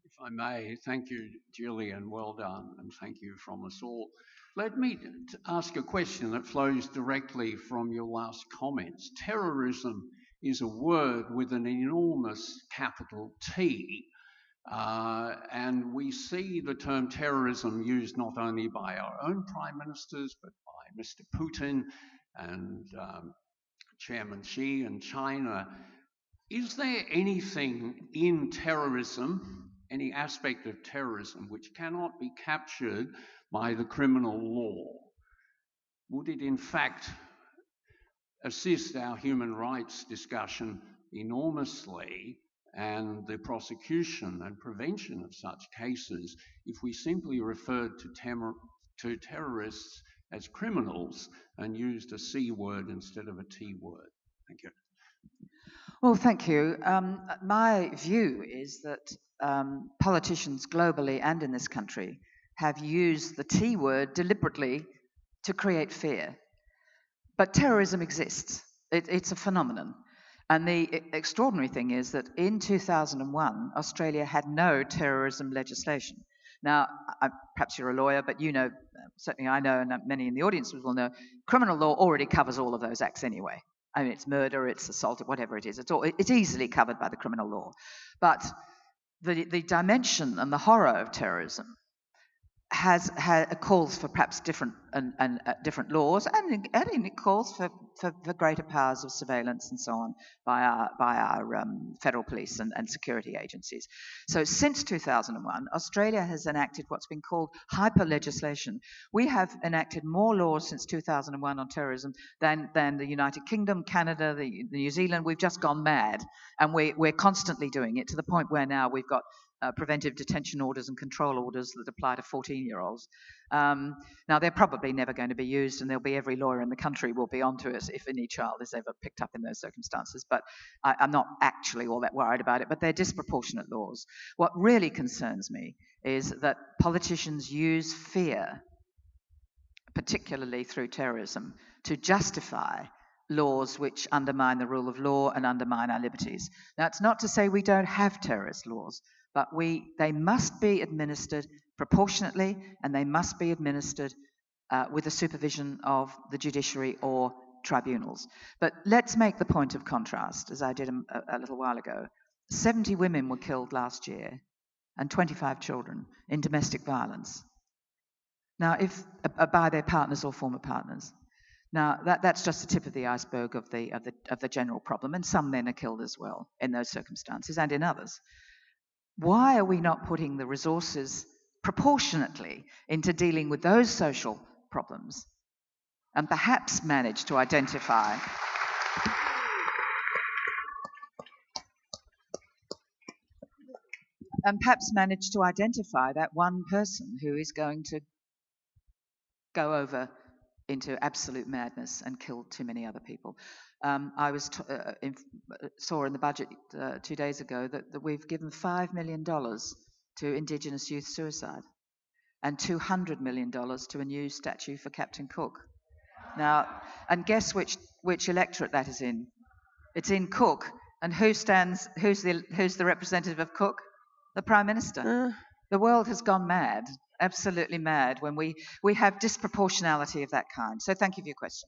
D: If I may, thank you, Gillian. Well done, and thank you from us all. Let me ask a question that flows directly from your last comments. Terrorism is a word with an enormous capital T uh, and we see the term terrorism used not only by our own prime ministers, but by Mr. Putin and um, Chairman Xi and China. Is there anything in terrorism, any aspect of terrorism, which cannot be captured by the criminal law? Would it, in fact, assist our human rights discussion enormously and the prosecution and prevention of such cases if we simply referred to, to terrorists as criminals and used a C word instead of a T word. Thank you.
C: Well, thank you. Um, my view is that um, politicians globally and in this country have used the T word deliberately to create fear. But terrorism exists, it, it's a phenomenon. And the extraordinary thing is that in 2001, Australia had no terrorism legislation. Now, I, perhaps you're a lawyer, but you know, certainly I know, and many in the audience will know, criminal law already covers all of those acts anyway. I mean, it's murder, it's assault, whatever it is. It's, all, it's easily covered by the criminal law. But the, the dimension and the horror of terrorism has, has calls for perhaps different and, and uh, different laws, and, and it calls for, for, for, greater powers of surveillance and so on by our by our um, federal police and, and security agencies. So since 2001, Australia has enacted what's been called hyper legislation. We have enacted more laws since 2001 on terrorism than than the United Kingdom, Canada, the, the New Zealand. We've just gone mad, and we, we're constantly doing it to the point where now we've got uh, preventive detention orders and control orders that apply to 14 year olds. Um, now, they're probably never going to be used, and there'll be every lawyer in the country will be onto it if any child is ever picked up in those circumstances. But I, I'm not actually all that worried about it, but they're disproportionate laws. What really concerns me is that politicians use fear, particularly through terrorism, to justify laws which undermine the rule of law and undermine our liberties. Now, it's not to say we don't have terrorist laws but we, they must be administered proportionately and they must be administered uh, with the supervision of the judiciary or tribunals. But let's make the point of contrast, as I did a, a little while ago. 70 women were killed last year and 25 children in domestic violence. Now, if uh, by their partners or former partners. Now, that, that's just the tip of the iceberg of the, of, the, of the general problem, and some men are killed as well in those circumstances and in others. Why are we not putting the resources proportionately into dealing with those social problems and perhaps manage to identify and perhaps manage to identify that one person who is going to go over into absolute madness and kill too many other people. Um, I was t- uh, in, uh, saw in the budget uh, two days ago that, that we've given $5 million to Indigenous youth suicide and $200 million to a new statue for Captain Cook. Now, and guess which, which electorate that is in? It's in Cook. And who stands, who's the, who's the representative of Cook? The Prime Minister. Uh. The world has gone mad, absolutely mad, when we, we have disproportionality of that kind. So thank you for your question.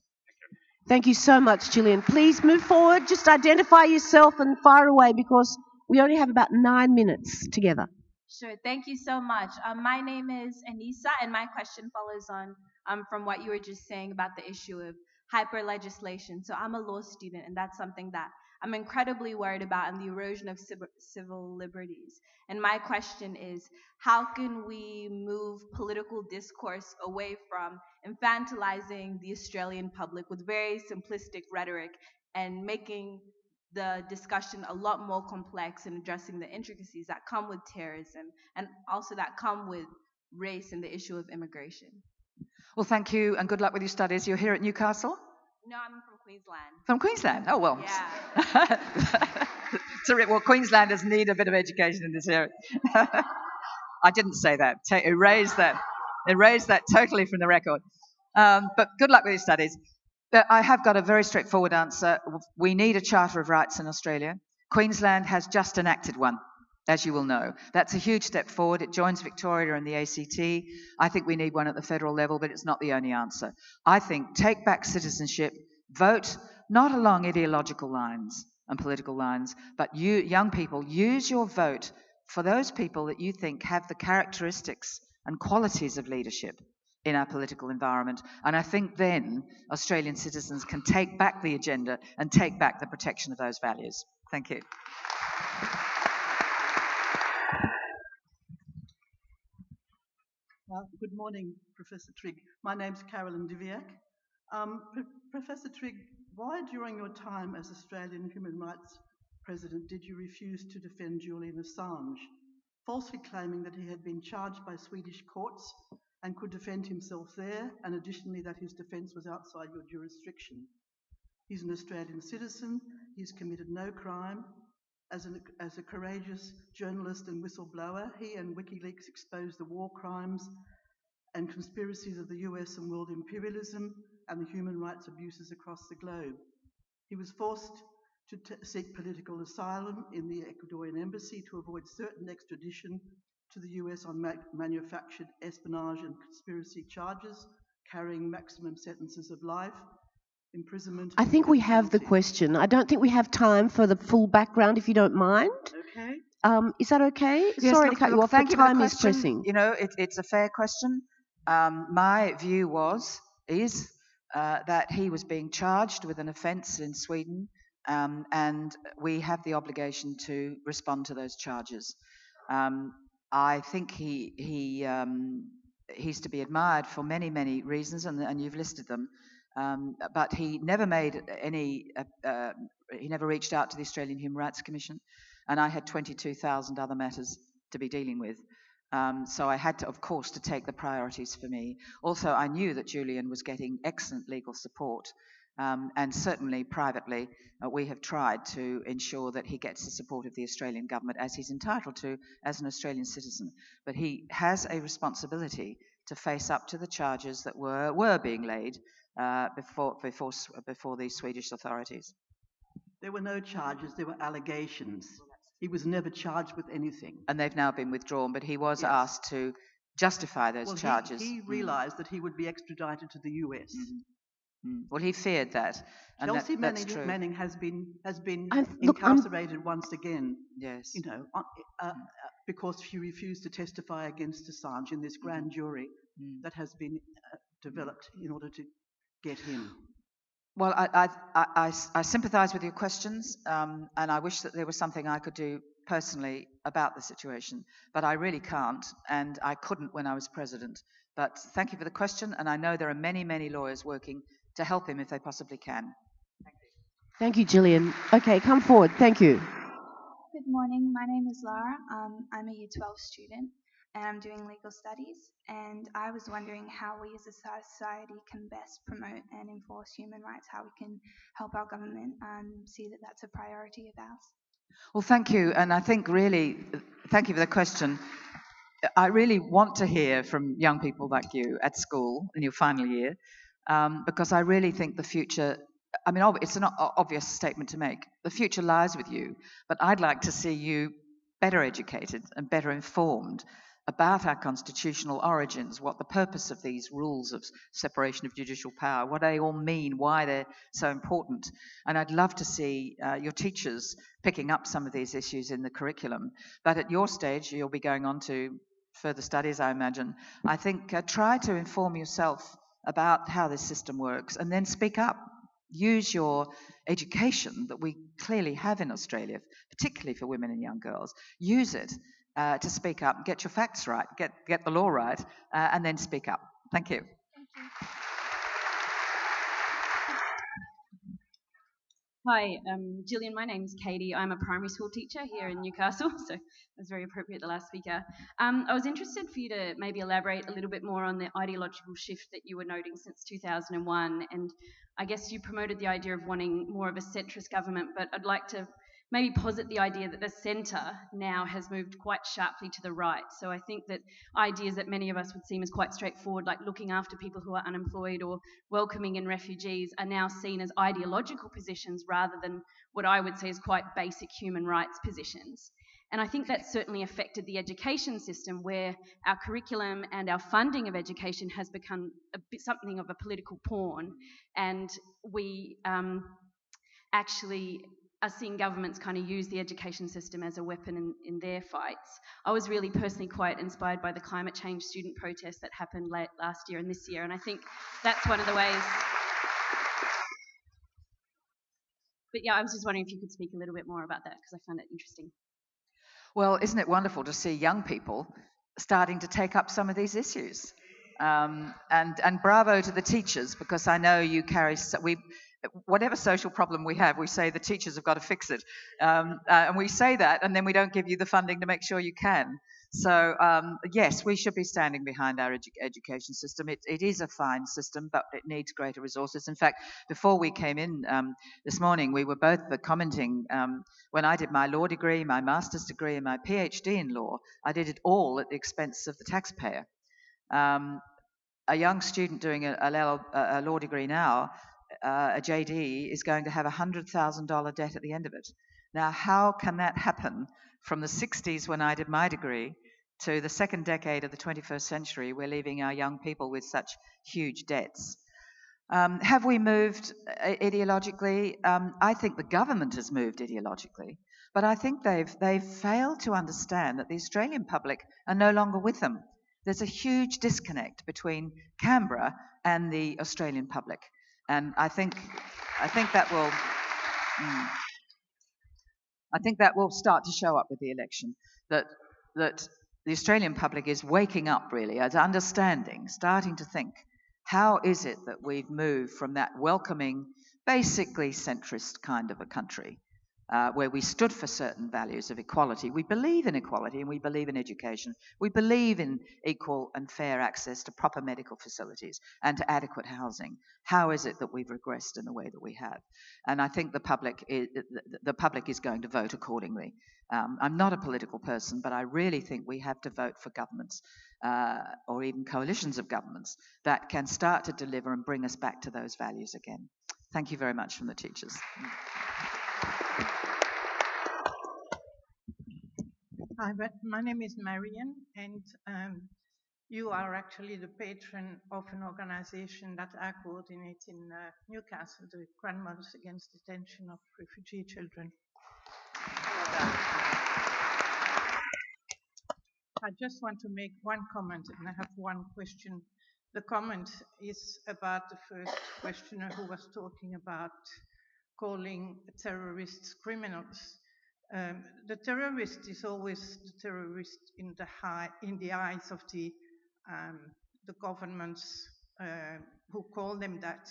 B: Thank you so much, Gillian. Please move forward. Just identify yourself and fire away because we only have about nine minutes together.
E: Sure. Thank you so much. Um, my name is Anissa, and my question follows on um, from what you were just saying about the issue of hyper legislation. So I'm a law student, and that's something that I'm incredibly worried about and the erosion of civil liberties. And my question is how can we move political discourse away from infantilizing the Australian public with very simplistic rhetoric and making the discussion a lot more complex and addressing the intricacies that come with terrorism and also that come with race and the issue of immigration?
C: Well, thank you and good luck with your studies. You're here at Newcastle?
E: No, I'm from Queensland.
C: From Queensland? Oh, well.
E: Yeah. <laughs>
C: well, Queenslanders need a bit of education in this area. <laughs> I didn't say that. Ta- erase that. Erase that totally from the record. Um, but good luck with your studies. But I have got a very straightforward answer. We need a Charter of Rights in Australia. Queensland has just enacted one as you will know. That's a huge step forward. It joins Victoria and the ACT. I think we need one at the federal level, but it's not the only answer. I think take back citizenship, vote not along ideological lines and political lines, but you, young people, use your vote for those people that you think have the characteristics and qualities of leadership in our political environment. And I think then Australian citizens can take back the agenda and take back the protection of those values. Thank you.
F: Uh, good morning, Professor Trigg. My name's Carolyn Diviak. Um, Professor Trigg, Why, during your time as Australian Human Rights President, did you refuse to defend Julian Assange, falsely claiming that he had been charged by Swedish courts and could defend himself there, and additionally that his defence was outside your jurisdiction? He's an Australian citizen, he's committed no crime. As, an, as a courageous journalist and whistleblower, he and WikiLeaks exposed the war crimes and conspiracies of the US and world imperialism and the human rights abuses across the globe. He was forced to seek political asylum in the Ecuadorian embassy to avoid certain extradition to the US on ma- manufactured espionage and conspiracy charges, carrying maximum sentences of life, imprisonment.
B: I think we have the question. I don't think we have time for the full background, if you don't mind.
F: Okay.
B: Um, is that okay?
C: Yes,
B: Sorry
C: look-
B: to cut you off.
C: Thank
B: the
C: you for
B: is pressing.
C: You know, it, it's a fair question. Um, my view was, is uh, that he was being charged with an offence in Sweden, um, and we have the obligation to respond to those charges. Um, I think he he um, he's to be admired for many many reasons, and, and you've listed them. Um, but he never made any. Uh, uh, he never reached out to the Australian Human Rights Commission, and I had 22,000 other matters to be dealing with. Um, so I had to, of course, to take the priorities for me. Also, I knew that Julian was getting excellent legal support, um, and certainly privately, uh, we have tried to ensure that he gets the support of the Australian government as he's entitled to as an Australian citizen. But he has a responsibility to face up to the charges that were were being laid uh, before before before the Swedish authorities.
F: There were no charges, there were allegations. He was never charged with anything.
C: and they've now been withdrawn. But he was
F: Yes.
C: asked to justify those
F: well,
C: charges.
F: He,
C: Mm,
F: realised that he would be extradited to the US.
C: mhm, mm. Well, he feared that, and that-
F: Chelsea
C: that's
F: Manning,
C: true.
F: Manning has been has been
B: I've- look, I'm-
F: incarcerated once again.
C: Yes.
F: You know, on, uh, uh, because she refused to testify against Assange in this grand jury
C: Mm.
F: that has been uh, developed in order to get him.
C: Well, I sympathise with your questions, um, and I wish that there was something I could do personally about the situation, but I really can't, and I couldn't when I was president. But thank you for the question, and I know there are many, many lawyers working to help him if they possibly can.
B: Thank you, Gillian. Okay, come forward. Thank you.
G: Good morning. My name is Lara. Um, I'm a Year 12 student and I'm doing legal studies. And I was wondering how we as a society can best promote and enforce human rights, how we can help our government um, see that that's a priority of ours.
C: Well, thank you. And I think really, thank you for the question. I really want to hear from young people like you at school in your final year, um, because I really think the future. I mean, it's an obvious statement to make. The future lies with you, but I'd like to see you better educated and better informed about our constitutional origins, what the purpose of these rules of separation of judicial power, what they all mean, why they're so important. And I'd love to see uh, your teachers picking up some of these issues in the curriculum. But at your stage, you'll be going on to further studies, I imagine. I think uh, try to inform yourself about how this system works and then speak up. Use your education that we clearly have in Australia, particularly for women and young girls. Use it uh, to speak up, get your facts right, get, get the law right, uh, and then speak up. Thank you.
H: Hi, um, Gillian. My name's Katie. I'm a primary school teacher here in Newcastle, <laughs> so that's very appropriate, the last speaker. Um, I was interested for you to maybe elaborate a little bit more on the ideological shift that you were noting since 2001. And I guess you promoted the idea of wanting more of a centrist government, but I'd like to maybe posit the idea that the centre now has moved quite sharply to the right. So I think that ideas that many of us would seem as quite straightforward, like looking after people who are unemployed or welcoming in refugees, are now seen as ideological positions rather than what I would say is quite basic human rights positions. And I think that's certainly affected the education system, where our curriculum and our funding of education has become bit something of a political pawn, and we um, actually are seeing governments kind of use the education system as a weapon in, in their fights. I was really personally quite inspired by the climate change student protests that happened late last year and this year, and I think that's one of the ways. But yeah, I was just wondering if you could speak a little bit more about that because I found it interesting.
C: Well, isn't it wonderful to see young people starting to take up some of these issues? Um, and, and bravo to the teachers because I know you carry, we, whatever social problem we have, we say the teachers have got to fix it. Um, uh, and we say that, and then we don't give you the funding to make sure you can. So, um, yes, we should be standing behind our edu- education system. It, it is a fine system, but it needs greater resources. In fact, before we came in um, this morning, we were both commenting um, when I did my law degree, my master's degree, and my PhD in law, I did it all at the expense of the taxpayer. Um, a young student doing a, a, a law degree now, uh, a JD, is going to have a $100,000 debt at the end of it. Now, how can that happen from the 60s when I did my degree to the second decade of the 21st century, we're leaving our young people with such huge debts. Um, have we moved uh, ideologically? Um, I think the government has moved ideologically, but I think they've they've failed to understand that the Australian public are no longer with them. There's a huge disconnect between Canberra and the Australian public, and I think I think that will. Mm, I think that will start to show up with the election. That that the Australian public is waking up really as understanding, starting to think, how is it that we've moved from that welcoming, basically centrist kind of a country uh, where we stood for certain values of equality. We believe in equality and we believe in education. We believe in equal and fair access to proper medical facilities and to adequate housing. How is it that we've regressed in the way that we have? And I think the public is, the public is going to vote accordingly. Um, I'm not a political person, but I really think we have to vote for governments uh, or even coalitions of governments that can start to deliver and bring us back to those values again. Thank you very much from the teachers.
I: Hi, my name is Marian, and um, you are actually the patron of an organization that I coordinate in uh, Newcastle, the Grandmothers Against Detention of Refugee Children. I just want to make one comment, and I have one question. The comment is about the first questioner who was talking about calling terrorists criminals. Um, the terrorist is always the terrorist in the, high, in the eyes of the, um, the governments uh, who call them that.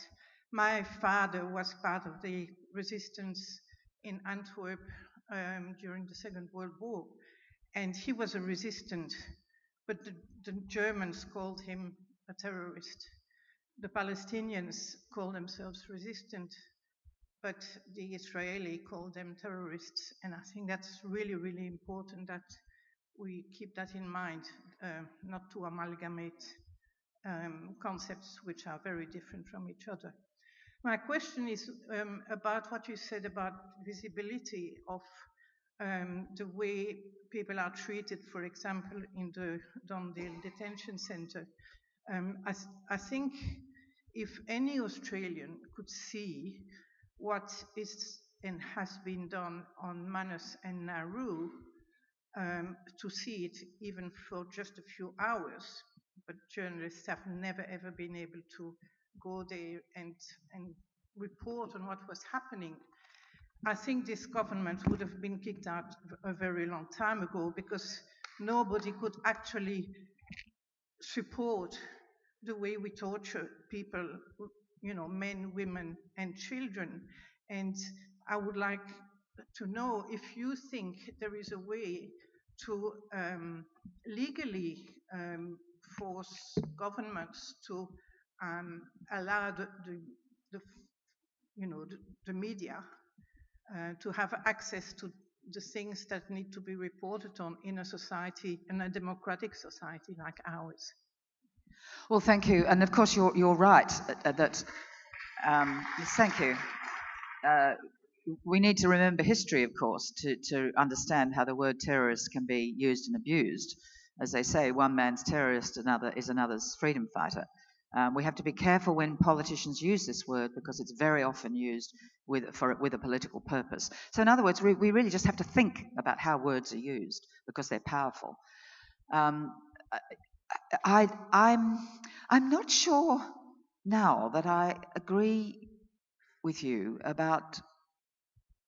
I: My father was part of the resistance in Antwerp um, during the Second World War, and he was a resistant, but the, the Germans called him a terrorist. The Palestinians call themselves resistant, but the Israeli call them terrorists. And I think that's really, really important that we keep that in mind, uh, not to amalgamate um, concepts which are very different from each other. My question is um, about what you said about visibility of um, the way people are treated, for example, in the Don Detention Center. Um, I, I, think if any Australian could see what is and has been done on Manus and Nauru, um, to see it even for just a few hours, but journalists have never ever been able to go there and, and report on what was happening. I think this government would have been kicked out a very long time ago because nobody could actually support the way we torture people you know, men, women, and children. And I would like to know if you think there is a way to um, legally um, force governments to um, allow the, the, the, you know, the, the media uh, to have access to the things that need to be reported on in a society, in a democratic society like ours.
C: Well, thank you. And of course, you're, you're right that, that um, thank you. Uh, we need to remember history, of course, to, to understand how the word terrorist can be used and abused. As they say, one man's terrorist another is another's freedom fighter. Um, we have to be careful when politicians use this word because it's very often used with, for, with a political purpose. So, in other words, we, we really just have to think about how words are used because they're powerful. Um, I, I'm, I'm not sure now that I agree with you about,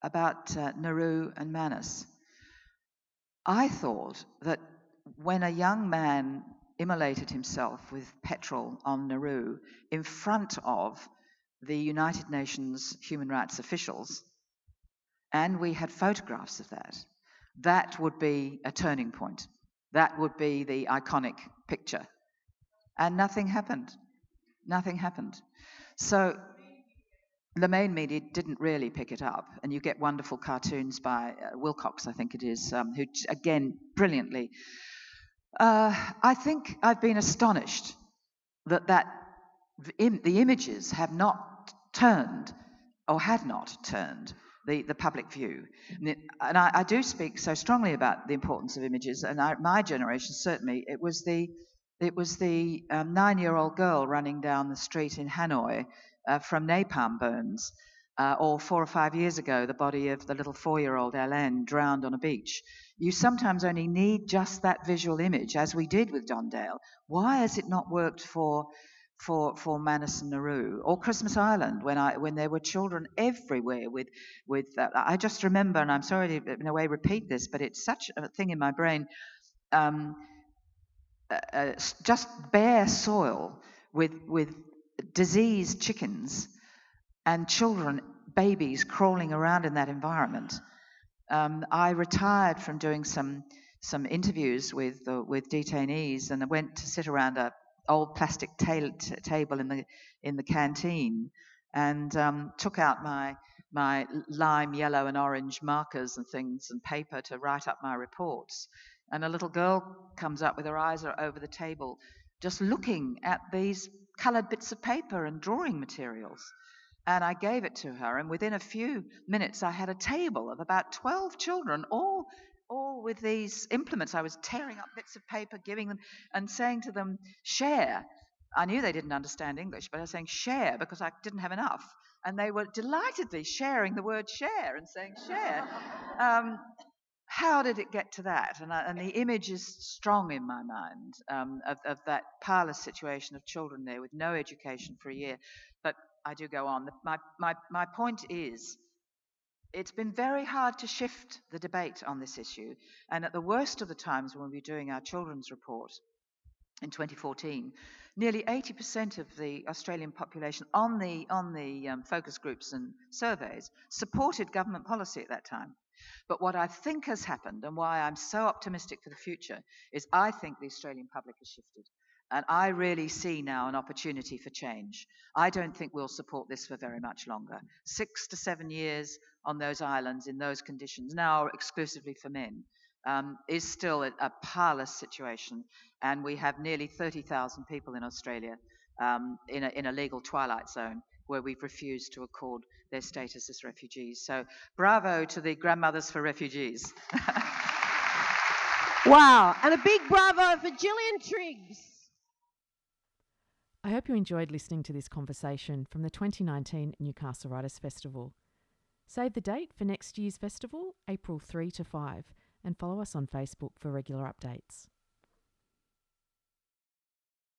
C: about uh, Nauru and Manus. I thought that when a young man immolated himself with petrol on Nauru in front of the United Nations human rights officials and we had photographs of that, that would be a turning point. That would be the iconic picture. And nothing happened. Nothing happened. So the main media didn't really pick it up, and you get wonderful cartoons by uh, Wilcox, I think it is, um, who again brilliantly. Uh, I think I've been astonished that that the images have not turned or had not turned the, the public view. And I, I, do speak so strongly about the importance of images, and I, my generation certainly, it was the it was the um, nine-year-old girl running down the street in Hanoi uh, from napalm burns, uh, or four or five years ago, the body of the little four-year-old Aylan drowned on a beach. You sometimes only need just that visual image, as we did with Don Dale. Why has it not worked for for for Manus and Nauru or Christmas Island when I when there were children everywhere with with uh, I just remember and I'm sorry to in a way repeat this but it's such a thing in my brain um, uh, uh, just bare soil with with diseased chickens and children babies crawling around in that environment. Um, I retired from doing some some interviews with with detainees and I went to sit around a old plastic ta- t- table in the in the canteen and um, took out my my lime yellow and orange markers and things and paper to write up my reports. And a little girl comes up with her eyes over the table, just looking at these coloured bits of paper and drawing materials. And I gave it to her, and within a few minutes, I had a table of about 12 children, all all with these implements. I was tearing up bits of paper, giving them, and saying to them, share. I knew they didn't understand English, but I was saying share because I didn't have enough. And they were delightedly sharing the word share and saying share. Um, how did it get to that? And, I, and, the image is strong in my mind um, of, of, that parlous situation of children there with no education for a year. But I do go on. My, my, my point is it's been very hard to shift the debate on this issue. And at the worst of the times when we were doing our children's report in 2014, nearly 80% of the Australian population on the, on the um, focus groups and surveys supported government policy at that time. But what I think has happened and why I'm so optimistic for the future is I think the Australian public has shifted. And I really see now an opportunity for change. I don't think we'll support this for very much longer. Six to seven years on those islands in those conditions, now exclusively for men, um, is still a, a, situation. And we have nearly 30,000 people in Australia um, in, a, in a legal twilight zone where we've refused to accord their status as refugees. So, bravo to the grandmothers for refugees. <laughs>
B: wow, and a big bravo for Gillian Triggs.
A: I hope you enjoyed listening to this conversation from the 2019 Newcastle Writers Festival. Save the date for next year's festival, April 3 to 5, and follow us on Facebook for regular updates.